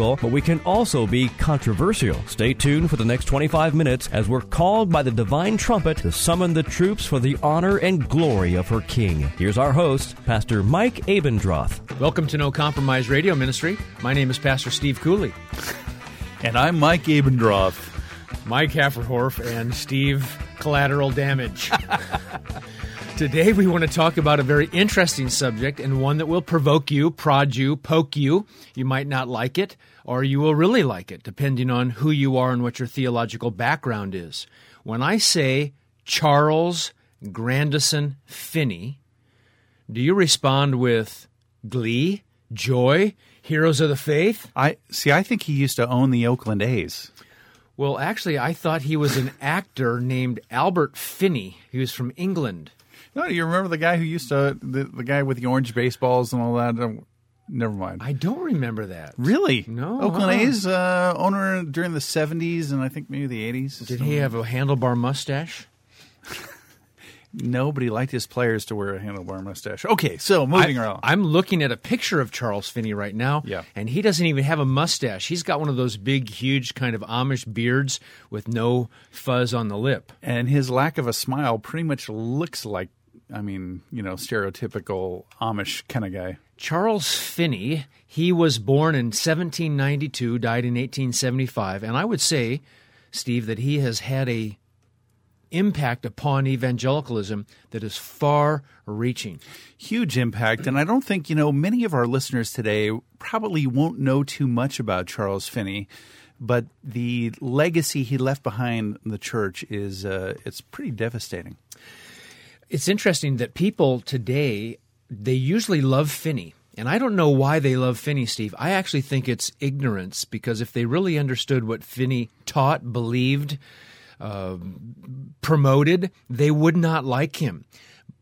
but we can also be controversial. Stay tuned for the next 25 minutes as we're called by the divine trumpet to summon the troops for the honor and glory of her King. Here's our host, Pastor Mike Abendroth. Welcome to No Compromise Radio Ministry. My name is Pastor Steve Cooley. And I'm Mike Abendroth. Mike Hafferhorf and Steve Collateral Damage. Today, we want to talk about a very interesting subject and one that will provoke you, prod you, poke you. You might not like it, or you will really like it, depending on who you are and what your theological background is. When I say Charles Grandison Finney, do you respond with glee, joy, heroes of the faith? I see. I think he used to own the Oakland A's. Well, actually, I thought he was an actor named Albert Finney. He was from England. No, you remember the guy who used to the, the guy with the orange baseballs and all that? Never mind. I don't remember that. Really? No. Oakland uh-uh. A's uh, owner during the '70s and I think maybe the '80s. Did he have a handlebar mustache? Nobody liked his players to wear a handlebar mustache. Okay, so moving I, around. I'm looking at a picture of Charles Finney right now. Yeah. And he doesn't even have a mustache. He's got one of those big, huge kind of Amish beards with no fuzz on the lip. and his lack of a smile pretty much looks like, I mean, you know, stereotypical Amish kind of guy. Charles Finney, he was born in 1792, died in 1875, and I would say, Steve, that he has had a impact upon evangelicalism that is far reaching. huge impact. And I don't think, you know, many of our listeners today probably won't know too much about Charles Finney, but the legacy he left behind in the church is, uh, it's pretty devastating. It's interesting that people today they usually love Finney. And I don't know why they love Finney, Steve. I actually think it's ignorance because if they really understood what Finney taught, believed, uh, promoted, they would not like him.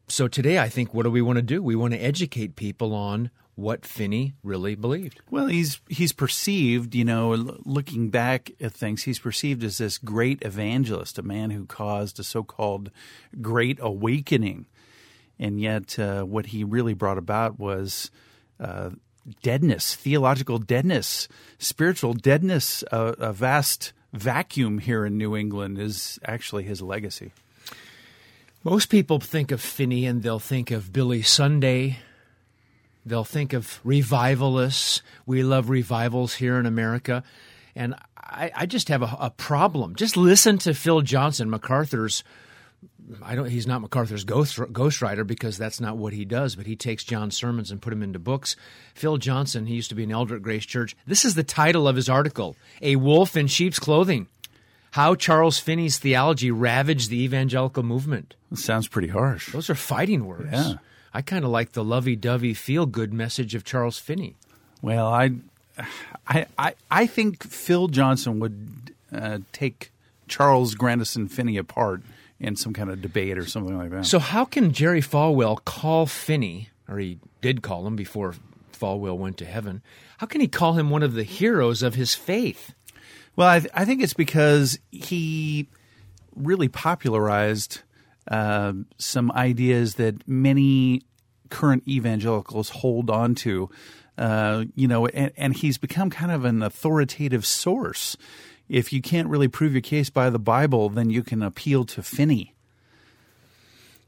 So today, I think, what do we want to do? We want to educate people on what Finney really believed. Well, he's he's perceived, you know, looking back at things, he's perceived as this great evangelist, a man who caused a so-called great awakening, and yet uh, what he really brought about was uh, deadness, theological deadness, spiritual deadness. Uh, a vast vacuum here in New England is actually his legacy. Most people think of Finney and they'll think of Billy Sunday. They'll think of revivalists. We love revivals here in America. And I, I just have a, a problem. Just listen to Phil Johnson, MacArthur's. I don't. He's not MacArthur's ghost ghostwriter because that's not what he does. But he takes John's sermons and put them into books. Phil Johnson. He used to be an elder at Grace Church. This is the title of his article: "A Wolf in Sheep's Clothing." How Charles Finney's theology ravaged the evangelical movement. It sounds pretty harsh. Those are fighting words. Yeah. I kind of like the lovey-dovey, feel-good message of Charles Finney. Well, I, I, I, I think Phil Johnson would uh, take Charles Grandison Finney apart in some kind of debate or something like that. So how can Jerry Falwell call Finney, or he did call him before Falwell went to heaven? How can he call him one of the heroes of his faith? well, I, th- I think it's because he really popularized uh, some ideas that many current evangelicals hold on to. Uh, you know, and, and he's become kind of an authoritative source. If you can't really prove your case by the Bible, then you can appeal to Finney.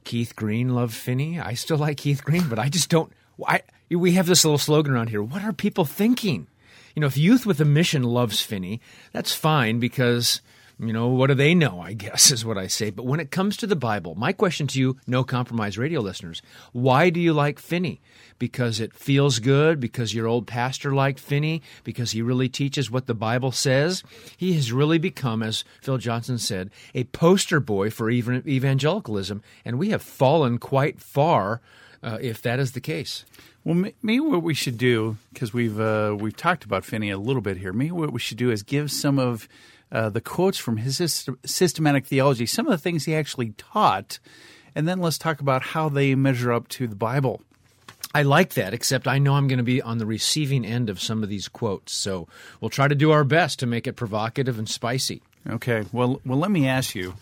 Keith Green loved Finney. I still like Keith Green, but I just don't. I, we have this little slogan around here. What are people thinking? You know, if Youth with a Mission loves Finney, that's fine because, you know, what do they know, I guess, is what I say. But when it comes to the Bible, my question to you, no compromise radio listeners, why do you like Finney? Because it feels good, because your old pastor liked Finney, because he really teaches what the Bible says. He has really become, as Phil Johnson said, a poster boy for even evangelicalism, and we have fallen quite far uh, if that is the case. Well, maybe what we should do, because we've uh, we've talked about Finney a little bit here. Maybe what we should do is give some of uh, the quotes from his systematic theology, some of the things he actually taught, and then let's talk about how they measure up to the Bible. I like that, except I know I'm going to be on the receiving end of some of these quotes. So we'll try to do our best to make it provocative and spicy. Okay. Well, well, let me ask you,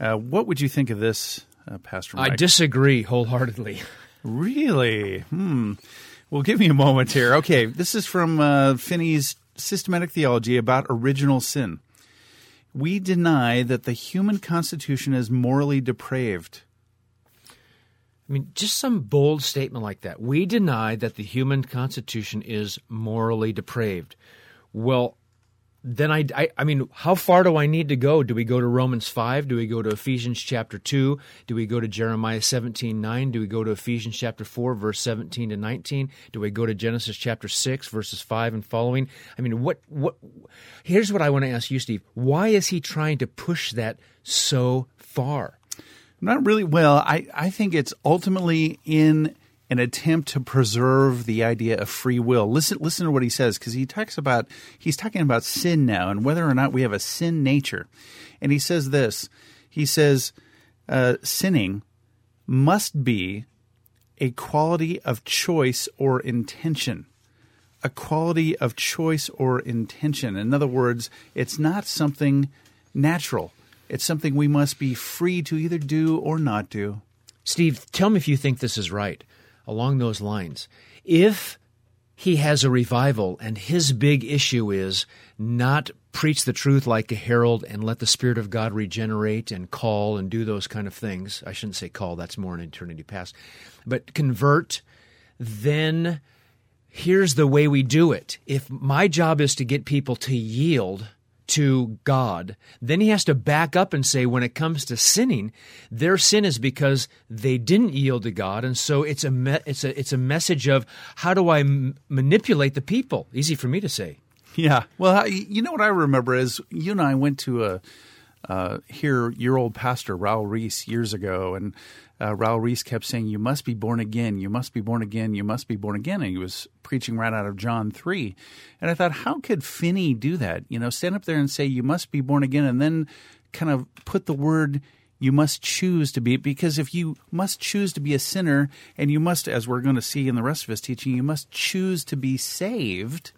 uh, what would you think of this, uh, Pastor Mike? I disagree wholeheartedly. Really? Hmm. Well, give me a moment here. Okay, this is from uh, Finney's Systematic Theology about original sin. We deny that the human constitution is morally depraved. I mean, just some bold statement like that. We deny that the human constitution is morally depraved. Well, then I, I, I mean, how far do I need to go? Do we go to Romans 5? Do we go to Ephesians chapter 2? Do we go to Jeremiah 17, 9? Do we go to Ephesians chapter 4, verse 17 to 19? Do we go to Genesis chapter 6, verses 5 and following? I mean, what, what, here's what I want to ask you, Steve. Why is he trying to push that so far? Not really. Well, I, I think it's ultimately in an attempt to preserve the idea of free will. Listen, listen to what he says because he talks about he's talking about sin now and whether or not we have a sin nature. And he says this. He says uh, sinning must be a quality of choice or intention. A quality of choice or intention. In other words, it's not something natural. It's something we must be free to either do or not do. Steve, tell me if you think this is right along those lines. If he has a revival and his big issue is not preach the truth like a herald and let the Spirit of God regenerate and call and do those kind of things. I shouldn't say call, that's more an eternity past. But convert, then here's the way we do it. If my job is to get people to yield to God, then he has to back up and say, when it comes to sinning, their sin is because they didn't yield to God, and so it's a me- it's a it's a message of how do I m- manipulate the people? Easy for me to say. Yeah. Well, you know what I remember is you and I went to a uh, hear your old pastor Raul Ries years ago, and uh, Raul Ries kept saying, "You must be born again. You must be born again. You must be born again." And he was preaching right out of John three, and I thought, how could Finney do that? You know, stand up there and say, "You must be born again," and then kind of put the word you must choose to be because if you must choose to be a sinner and you must as we're going to see in the rest of his teaching you must choose to be saved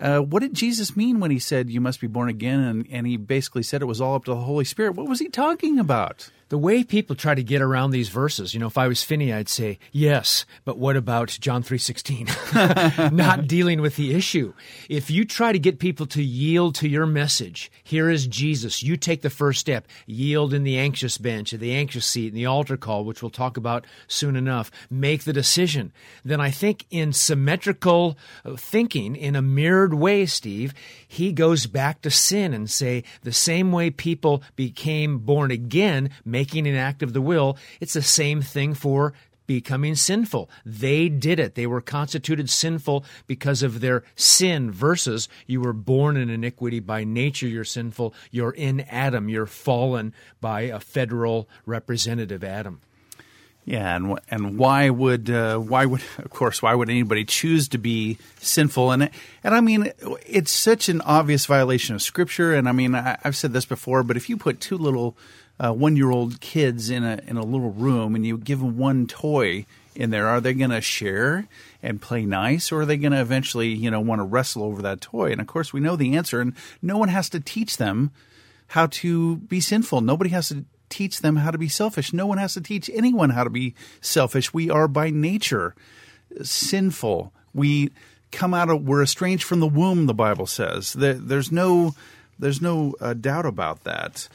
uh, what did Jesus mean when he said you must be born again? And, and he basically said it was all up to the Holy Spirit. What was he talking about? The way people try to get around these verses, you know, if I was Finney, I'd say, yes, but what about John 3.16? Not dealing with the issue. If you try to get people to yield to your message, here is Jesus. You take the first step. Yield in the anxious bench, in the anxious seat, in the altar call, which we'll talk about soon enough. Make the decision. Then I think in symmetrical uh, thinking, in a mirrored way, Steve, he goes back to sin and say, the same way people became born again, making an act of the will, it's the same thing for becoming sinful. They did it. They were constituted sinful because of their sin versus you were born in iniquity by nature you're sinful. You're in Adam. You're fallen by a federal representative Adam. Yeah, and and why would uh, why would of course why would anybody choose to be sinful? And and I mean it's such an obvious violation of Scripture. And I mean I, have said this before, but if you put two little uh, one year old kids in a in a little room and you give them one toy in there, are they going to share and play nice, or are they going to eventually you know want to wrestle over that toy? And of course, we know the answer, and no one has to teach them how to be sinful. Nobody has to teach them how to be selfish. No one has to teach anyone how to be selfish. We are by nature sinful. We come out of we're estranged from the womb. The Bible says there's no there's no uh, doubt about that.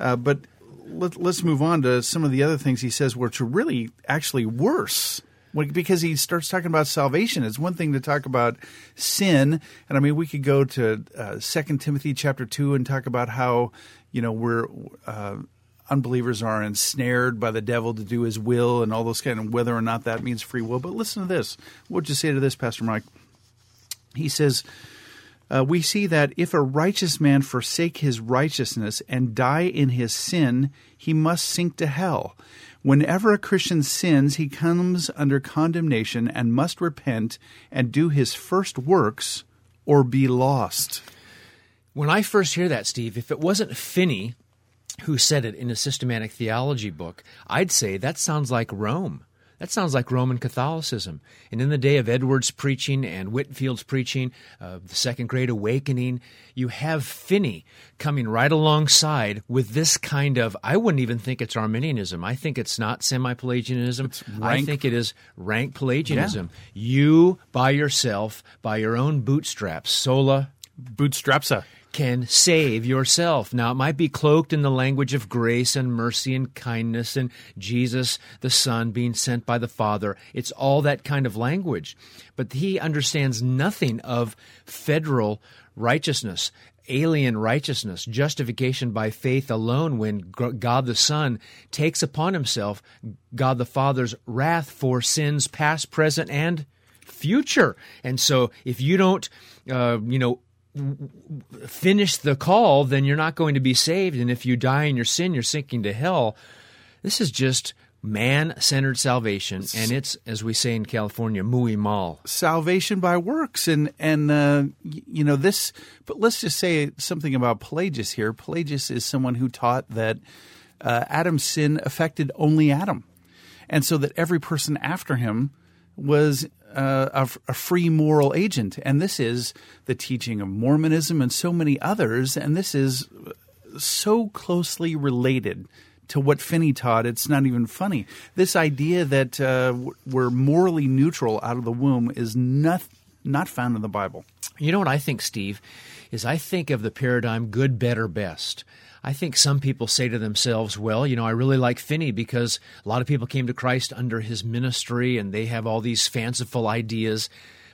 Uh, but let, us move on to some of the other things he says, which are really actually worse. Because he starts talking about salvation, it's one thing to talk about sin, and I mean we could go to uh, Second uh, Timothy chapter two and talk about how you know we're uh, unbelievers are ensnared by the devil to do his will and all those kind of whether or not that means free will. But listen to this. What would you say to this, Pastor Mike? He says, uh, we see that if a righteous man forsake his righteousness and die in his sin, he must sink to hell. Whenever a Christian sins, he comes under condemnation and must repent and do his first works or be lost. When I first hear that, Steve, if it wasn't Finney who said it in a systematic theology book, I'd say that sounds like Rome. That sounds like Roman Catholicism. And in the day of Edwards' preaching and Whitefield's preaching, uh, the Second Great Awakening, you have Finney coming right alongside with this kind of, I wouldn't even think it's Arminianism. I think it's not semi Pelagianism. I think it is rank Pelagianism. Yeah. You, by yourself, by your own bootstraps, sola bootstrapsa can save yourself. Now, it might be cloaked in the language of grace and mercy and kindness and Jesus, the Son, being sent by the Father. It's all that kind of language. But he understands nothing of federal righteousness. Alien righteousness, justification by faith alone, when God the Son takes upon himself God the Father's wrath for sins past, present, and future. And so, if you don't, uh, you know, finish the call, then you're not going to be saved. And if you die in your sin, you're sinking to hell. This is just man centered salvation. And it's, as we say in California, muy mal. Salvation by works. And, and uh, you know, this, but let's just say something about Pelagius here. Pelagius is someone who taught that uh, Adam's sin affected only Adam. And so that every person after him was uh, a, a, free moral agent. And this is the teaching of Mormonism and so many others. And this is so closely related to what Finney taught. It's not even funny. This idea that uh, we're morally neutral out of the womb is not, not found in the Bible. You know what I think, Steve? Is I think of the paradigm good, better, best. I think some people say to themselves, well, you know, I really like Finney because a lot of people came to Christ under his ministry and they have all these fanciful ideas.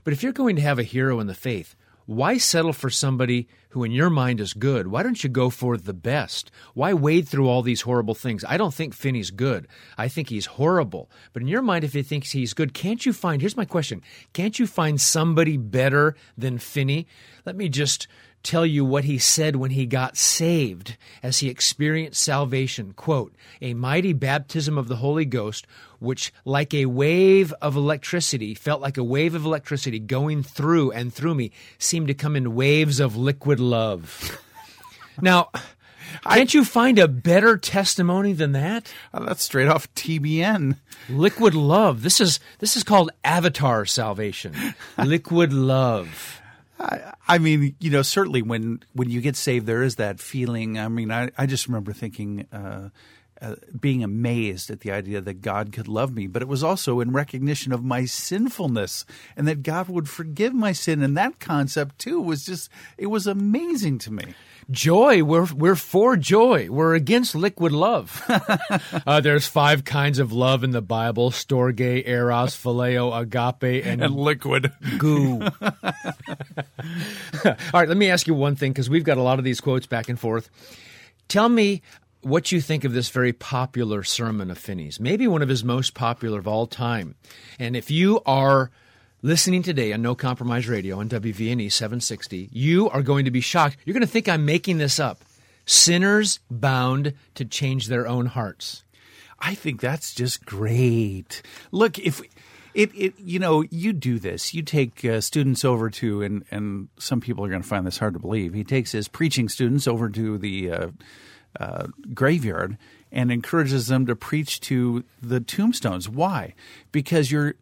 But if you're going to have a hero in the faith, why settle for somebody who in your mind is good? Why don't you go for the best? Why wade through all these horrible things? I don't think Finney's good. I think he's horrible. But in your mind, if you think he's good, can't you find, here's my question, can't you find somebody better than Finney? Let me just tell you what he said when he got saved as he experienced salvation. Quote, a mighty baptism of the Holy Ghost, which like a wave of electricity, felt like a wave of electricity going through and through me, seemed to come in waves of liquid love. now, can't you find a better testimony than that? Oh, that's straight off TBN. Liquid love. This is this is called avatar salvation. Liquid love. I, I, mean, you know, certainly when when you get saved, there is that feeling. I mean, I, I just remember thinking, uh, uh, being amazed at the idea that God could love me, but it was also in recognition of my sinfulness and that God would forgive my sin. And that concept too was just it was amazing to me joy. We're we're for joy. We're against liquid love. uh, there's five kinds of love in the Bible: storge, eros, phileo, agape, and, and liquid goo. All right, let me ask you one thing because we've got a lot of these quotes back and forth. Tell me what you think of this very popular sermon of Finney's, maybe one of his most popular of all time. And if you are listening today on No Compromise Radio on WVNE 760, you are going to be shocked. You're going to think I'm making this up. Sinners bound to change their own hearts. I think that's just great. Look, if it, it you know, you do this. You take uh, students over to, and and some people are going to find this hard to believe. He takes his preaching students over to the uh, uh, graveyard and encourages them to preach to the tombstones. Why? Because you're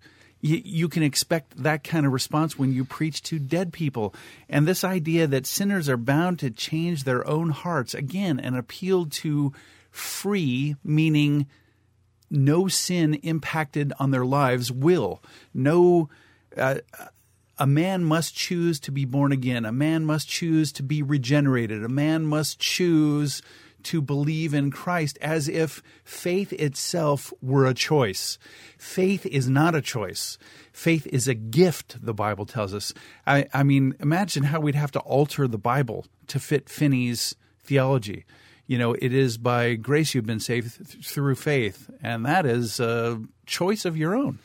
you, can expect that kind of response when you preach to dead people. And this idea that sinners are bound to change their own hearts, again, an appeal to free, meaning no sin impacted on their lives will. No. Uh, a man must choose to be born again. A man must choose to be regenerated. A man must choose to believe in Christ as if faith itself were a choice. Faith is not a choice. Faith is a gift, the Bible tells us. I, I mean, imagine how we'd have to alter the Bible to fit Finney's theology. You know, it is by grace you've been saved th- through faith, and that is a choice of your own.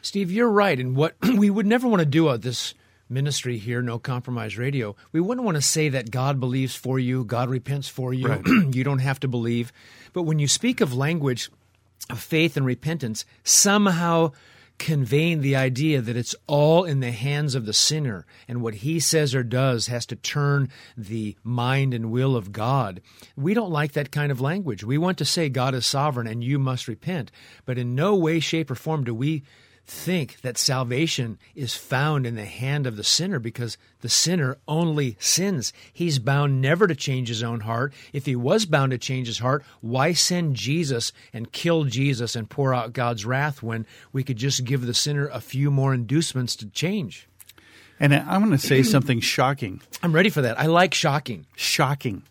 Steve, you're right. And what we would never want to do on this ministry here, No Compromise Radio, we wouldn't want to say that God believes for you, God repents for you. Right. you don't have to believe. But when you speak of language of faith and repentance, somehow conveying the idea that it's all in the hands of the sinner and what he says or does has to turn the mind and will of God. We don't like that kind of language. We want to say God is sovereign and you must repent, but in no way, shape, or form do we think that salvation is found in the hand of the sinner because the sinner only sins. He's bound never to change his own heart. If he was bound to change his heart, why send Jesus and kill Jesus and pour out God's wrath when we could just give the sinner a few more inducements to change? And I'm going to say something shocking. I'm ready for that. I like shocking. Shocking.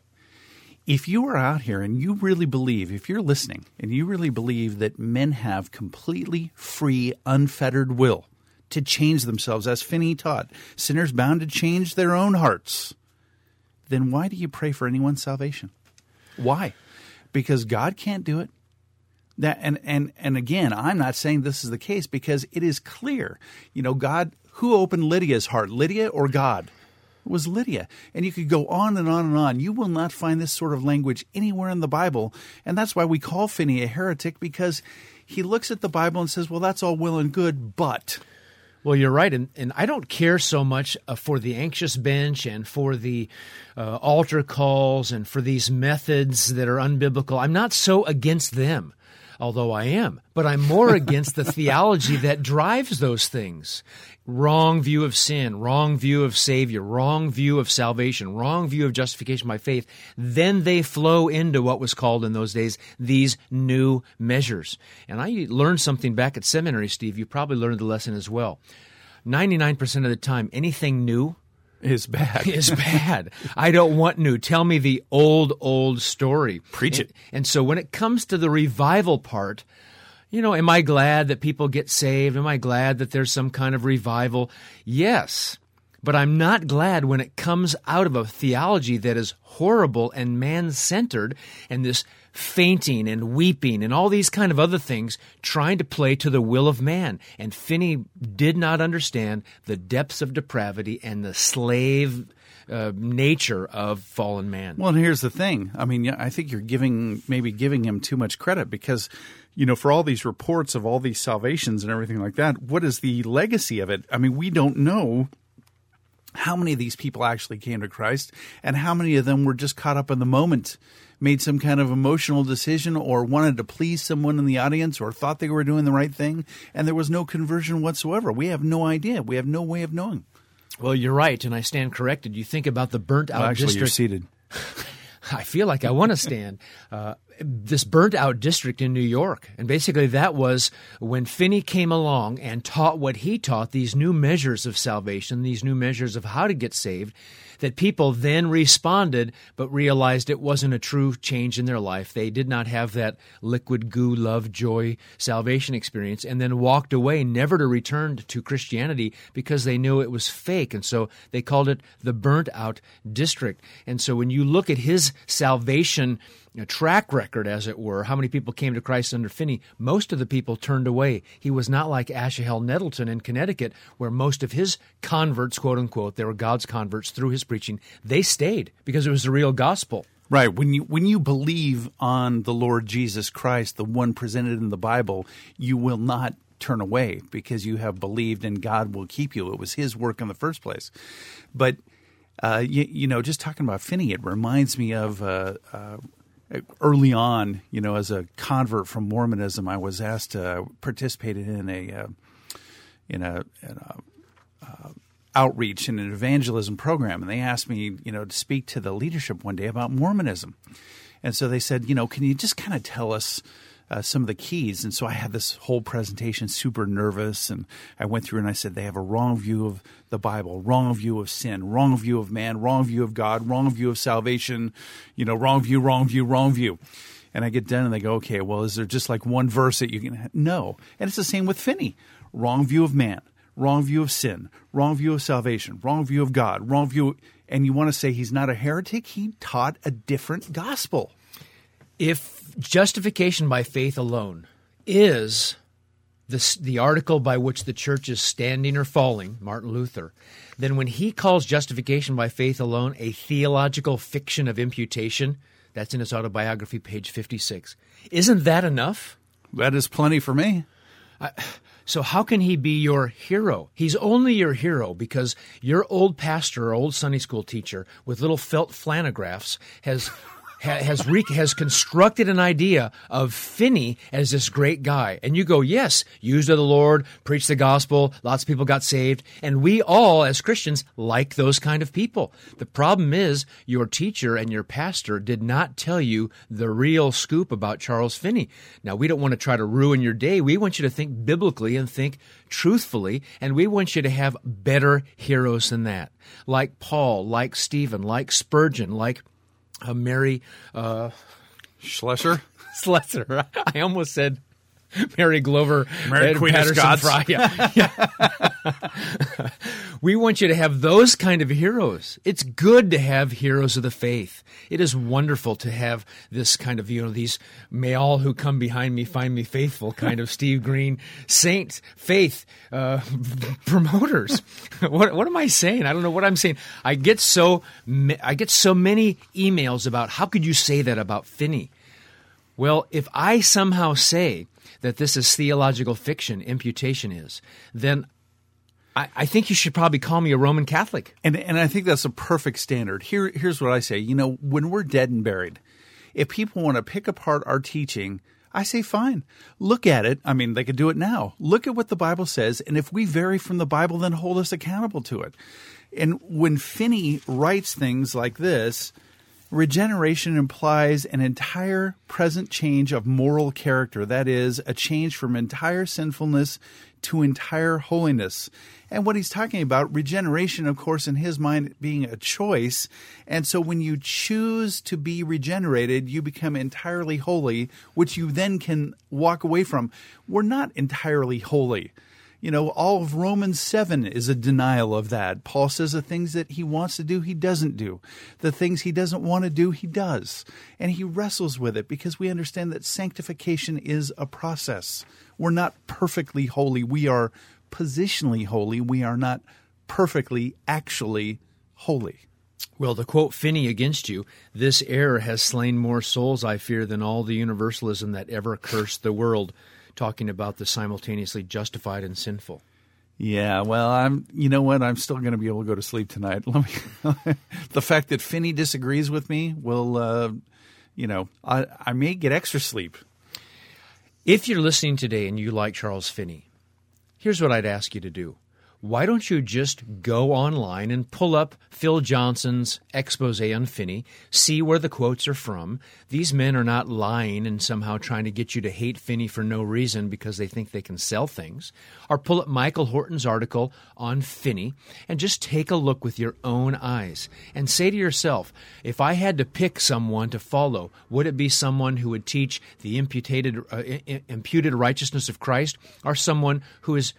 If you are out here and you really believe, if you're listening and you really believe that men have completely free, unfettered will to change themselves, as Finney taught, sinners bound to change their own hearts, then why do you pray for anyone's salvation? Why? Because God can't do it. That and and and again, I'm not saying this is the case because it is clear. You know, God who opened Lydia's heart, Lydia or God? Was Lydia. And you could go on and on and on. You will not find this sort of language anywhere in the Bible. And that's why we call Finney a heretic because he looks at the Bible and says, well, that's all well and good, but. Well, you're right, and, and I don't care so much uh, for the anxious bench and for the uh, altar calls and for these methods that are unbiblical. I'm not so against them, although I am, but I'm more against the theology that drives those things. Wrong view of sin, wrong view of Savior, wrong view of salvation, wrong view of justification by faith. Then they flow into what was called in those days these new measures. And I learned something back at seminary, Steve. You probably learned the lesson as well. 99% of the time, anything new is bad. is bad. I don't want new. Tell me the old, old story. Preach and, it. And so when it comes to the revival part, you know, am I glad that people get saved? Am I glad that there's some kind of revival? Yes. But I'm not glad when it comes out of a theology that is horrible and man centered and this fainting and weeping and all these kind of other things trying to play to the will of man. And Finney did not understand the depths of depravity and the slave uh, nature of fallen man. Well, and here's the thing. I mean, I think you're giving maybe giving him too much credit because, you know, for all these reports of all these salvations and everything like that, what is the legacy of it? I mean, we don't know how many of these people actually came to Christ and how many of them were just caught up in the moment, made some kind of emotional decision or wanted to please someone in the audience or thought they were doing the right thing and there was no conversion whatsoever. We have no idea. We have no way of knowing. Well, you're right, and I stand corrected. You think about the burnt out Well, actually, district. you're seated. I feel like I want to stand. Uh, this burnt out district in New York. And basically, that was when Finney came along and taught what he taught these new measures of salvation, these new measures of how to get saved, that people then responded, but realized it wasn't a true change in their life. They did not have that liquid goo, love, joy, salvation experience, and then walked away, never to return to Christianity because they knew it was fake. And so they called it the burnt out district. And so when you look at his salvation, you know, track record, as it were, how many people came to Christ under Finney, most of the people turned away. He was not like Asahel Nettleton in Connecticut, where most of his converts, quote unquote, they were God's converts through his preaching, they stayed because it was the real gospel. Right. When you when you believe on the Lord Jesus Christ, the one presented in the Bible, you will not turn away because you have believed and God will keep you. It was His work in the first place. But uh, you, you, know, just talking about Finney, it reminds me of uh, uh, early on. You know, as a convert from Mormonism, I was asked to participate in a uh, in a, in a uh, outreach and an evangelism program, and they asked me, you know, to speak to the leadership one day about Mormonism. And so they said, you know, can you just kind of tell us uh, some of the keys? And so I had this whole presentation, super nervous, and I went through and I said they have a wrong view of the Bible, wrong view of sin, wrong view of man, wrong view of God, wrong view of salvation, you know, wrong view, wrong view, wrong view. And I get done and they go, okay, well, is there just like one verse that you can? No. And it's the same with Finney. Wrong view of man, wrong view of sin, wrong view of salvation, wrong view of God, wrong view. And you want to say he's not a heretic? He taught a different gospel. If justification by faith alone is the, the article by which the church is standing or falling, Martin Luther, then when he calls justification by faith alone a theological fiction of imputation, that's in his autobiography, page 56. Isn't that enough? That is plenty for me. So how can he be your hero? He's only your hero because your old pastor or old Sunday school teacher with little felt flannelgraphs has has re- has constructed an idea of Finney as this great guy, and you go, yes, used of the Lord, preach the gospel, lots of people got saved, and we all as Christians like those kind of people. The problem is your teacher and your pastor did not tell you the real scoop about Charles Finney. Now we don't want to try to ruin your day. We want you to think biblically and think truthfully, and we want you to have better heroes than that, like Paul, like Stephen, like Spurgeon, like Mary uh, Schlesser? Slessor. I almost said Mary Glover, Mary Ed Queen of Patterson Scots. Fry. Yeah. Yeah. we want you to have those kind of heroes. It's good to have heroes of the faith. It is wonderful to have this kind of, you know, these may all who come behind me find me faithful kind of Steve Green saint faith uh, promoters. what, what am I saying? I don't know what I'm saying. I get so I get so many emails about how could you say that about Finney? Well, if I somehow say that this is theological fiction, imputation is, then I, I think you should probably call me a Roman Catholic. And and I think that's a perfect standard. Here here's what I say. You know, when we're dead and buried, if people want to pick apart our teaching, I say fine. Look at it. I mean, they could do it now. Look at what the Bible says, and if we vary from the Bible, then hold us accountable to it. And when Finney writes things like this, regeneration implies an entire present change of moral character. That is, a change from entire sinfulness to entire holiness. And what he's talking about, regeneration, of course, in his mind being a choice. And so when you choose to be regenerated, you become entirely holy, which you then can walk away from. We're not entirely holy. You know, all of Romans 7 is a denial of that. Paul says the things that he wants to do, he doesn't do. The things he doesn't want to do, he does. And he wrestles with it because we understand that sanctification is a process. We're not perfectly holy. We are positionally holy. We are not perfectly, actually holy. Well, to quote Finney against you, this error has slain more souls, I fear, than all the universalism that ever cursed the world, talking about the simultaneously justified and sinful. Yeah, well, I'm. You know what? I'm still going to be able to go to sleep tonight. Let me. the fact that Finney disagrees with me will, uh, you know, I I may get extra sleep. If you're listening today and you like Charles Finney, here's what I'd ask you to do. Why don't you just go online and pull up Phil Johnson's expose on Finney, see where the quotes are from? These men are not lying and somehow trying to get you to hate Finney for no reason because they think they can sell things. Or pull up Michael Horton's article on Finney and just take a look with your own eyes and say to yourself, if I had to pick someone to follow, would it be someone who would teach the imputed, uh, imputed righteousness of Christ or someone who is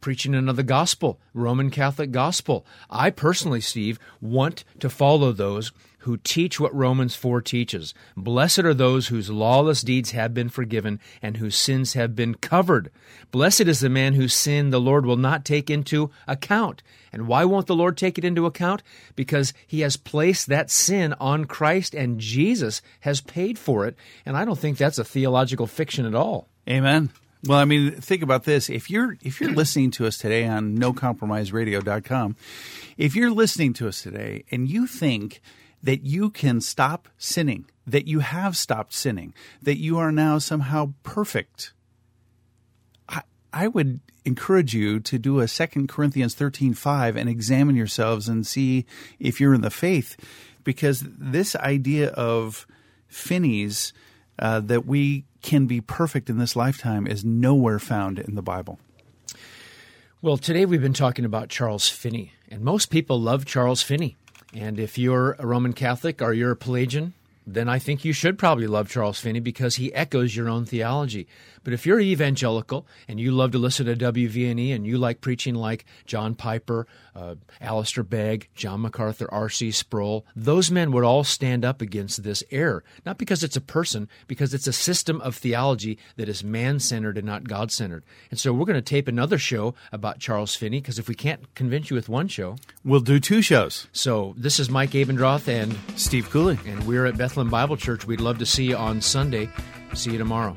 preaching another gospel, Roman Catholic gospel. I personally, Steve, want to follow those who teach what Romans 4 teaches. Blessed are those whose lawless deeds have been forgiven and whose sins have been covered. Blessed is the man whose sin the Lord will not take into account. And why won't the Lord take it into account? Because he has placed that sin on Christ and Jesus has paid for it. And I don't think that's a theological fiction at all. Amen. Well, I mean, think about this. If you're if you're listening to us today on nocompromiseradio.com, if you're listening to us today and you think that you can stop sinning, that you have stopped sinning, that you are now somehow perfect, I, I would encourage you to do a 2 Corinthians 13:5 and examine yourselves and see if you're in the faith because this idea of Finney's uh, that we can be perfect in this lifetime is nowhere found in the Bible. Well, today we've been talking about Charles Finney, and most people love Charles Finney. And if you're a Roman Catholic or you're a Pelagian, then I think you should probably love Charles Finney because he echoes your own theology. But if you're evangelical and you love to listen to WVNE and you like preaching like John Piper, uh, Alistair Begg, John MacArthur, R.C. Sproul, those men would all stand up against this error. Not because it's a person, because it's a system of theology that is man centered and not God centered. And so we're going to tape another show about Charles Finney because if we can't convince you with one show, we'll do two shows. So this is Mike Abendroth and Steve Cooley. And we're at Bethlehem Bible Church. We'd love to see you on Sunday. See you tomorrow.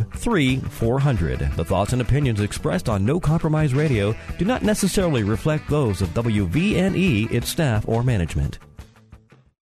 3 400. The thoughts and opinions expressed on No Compromise Radio do not necessarily reflect those of WVNE, its staff, or management.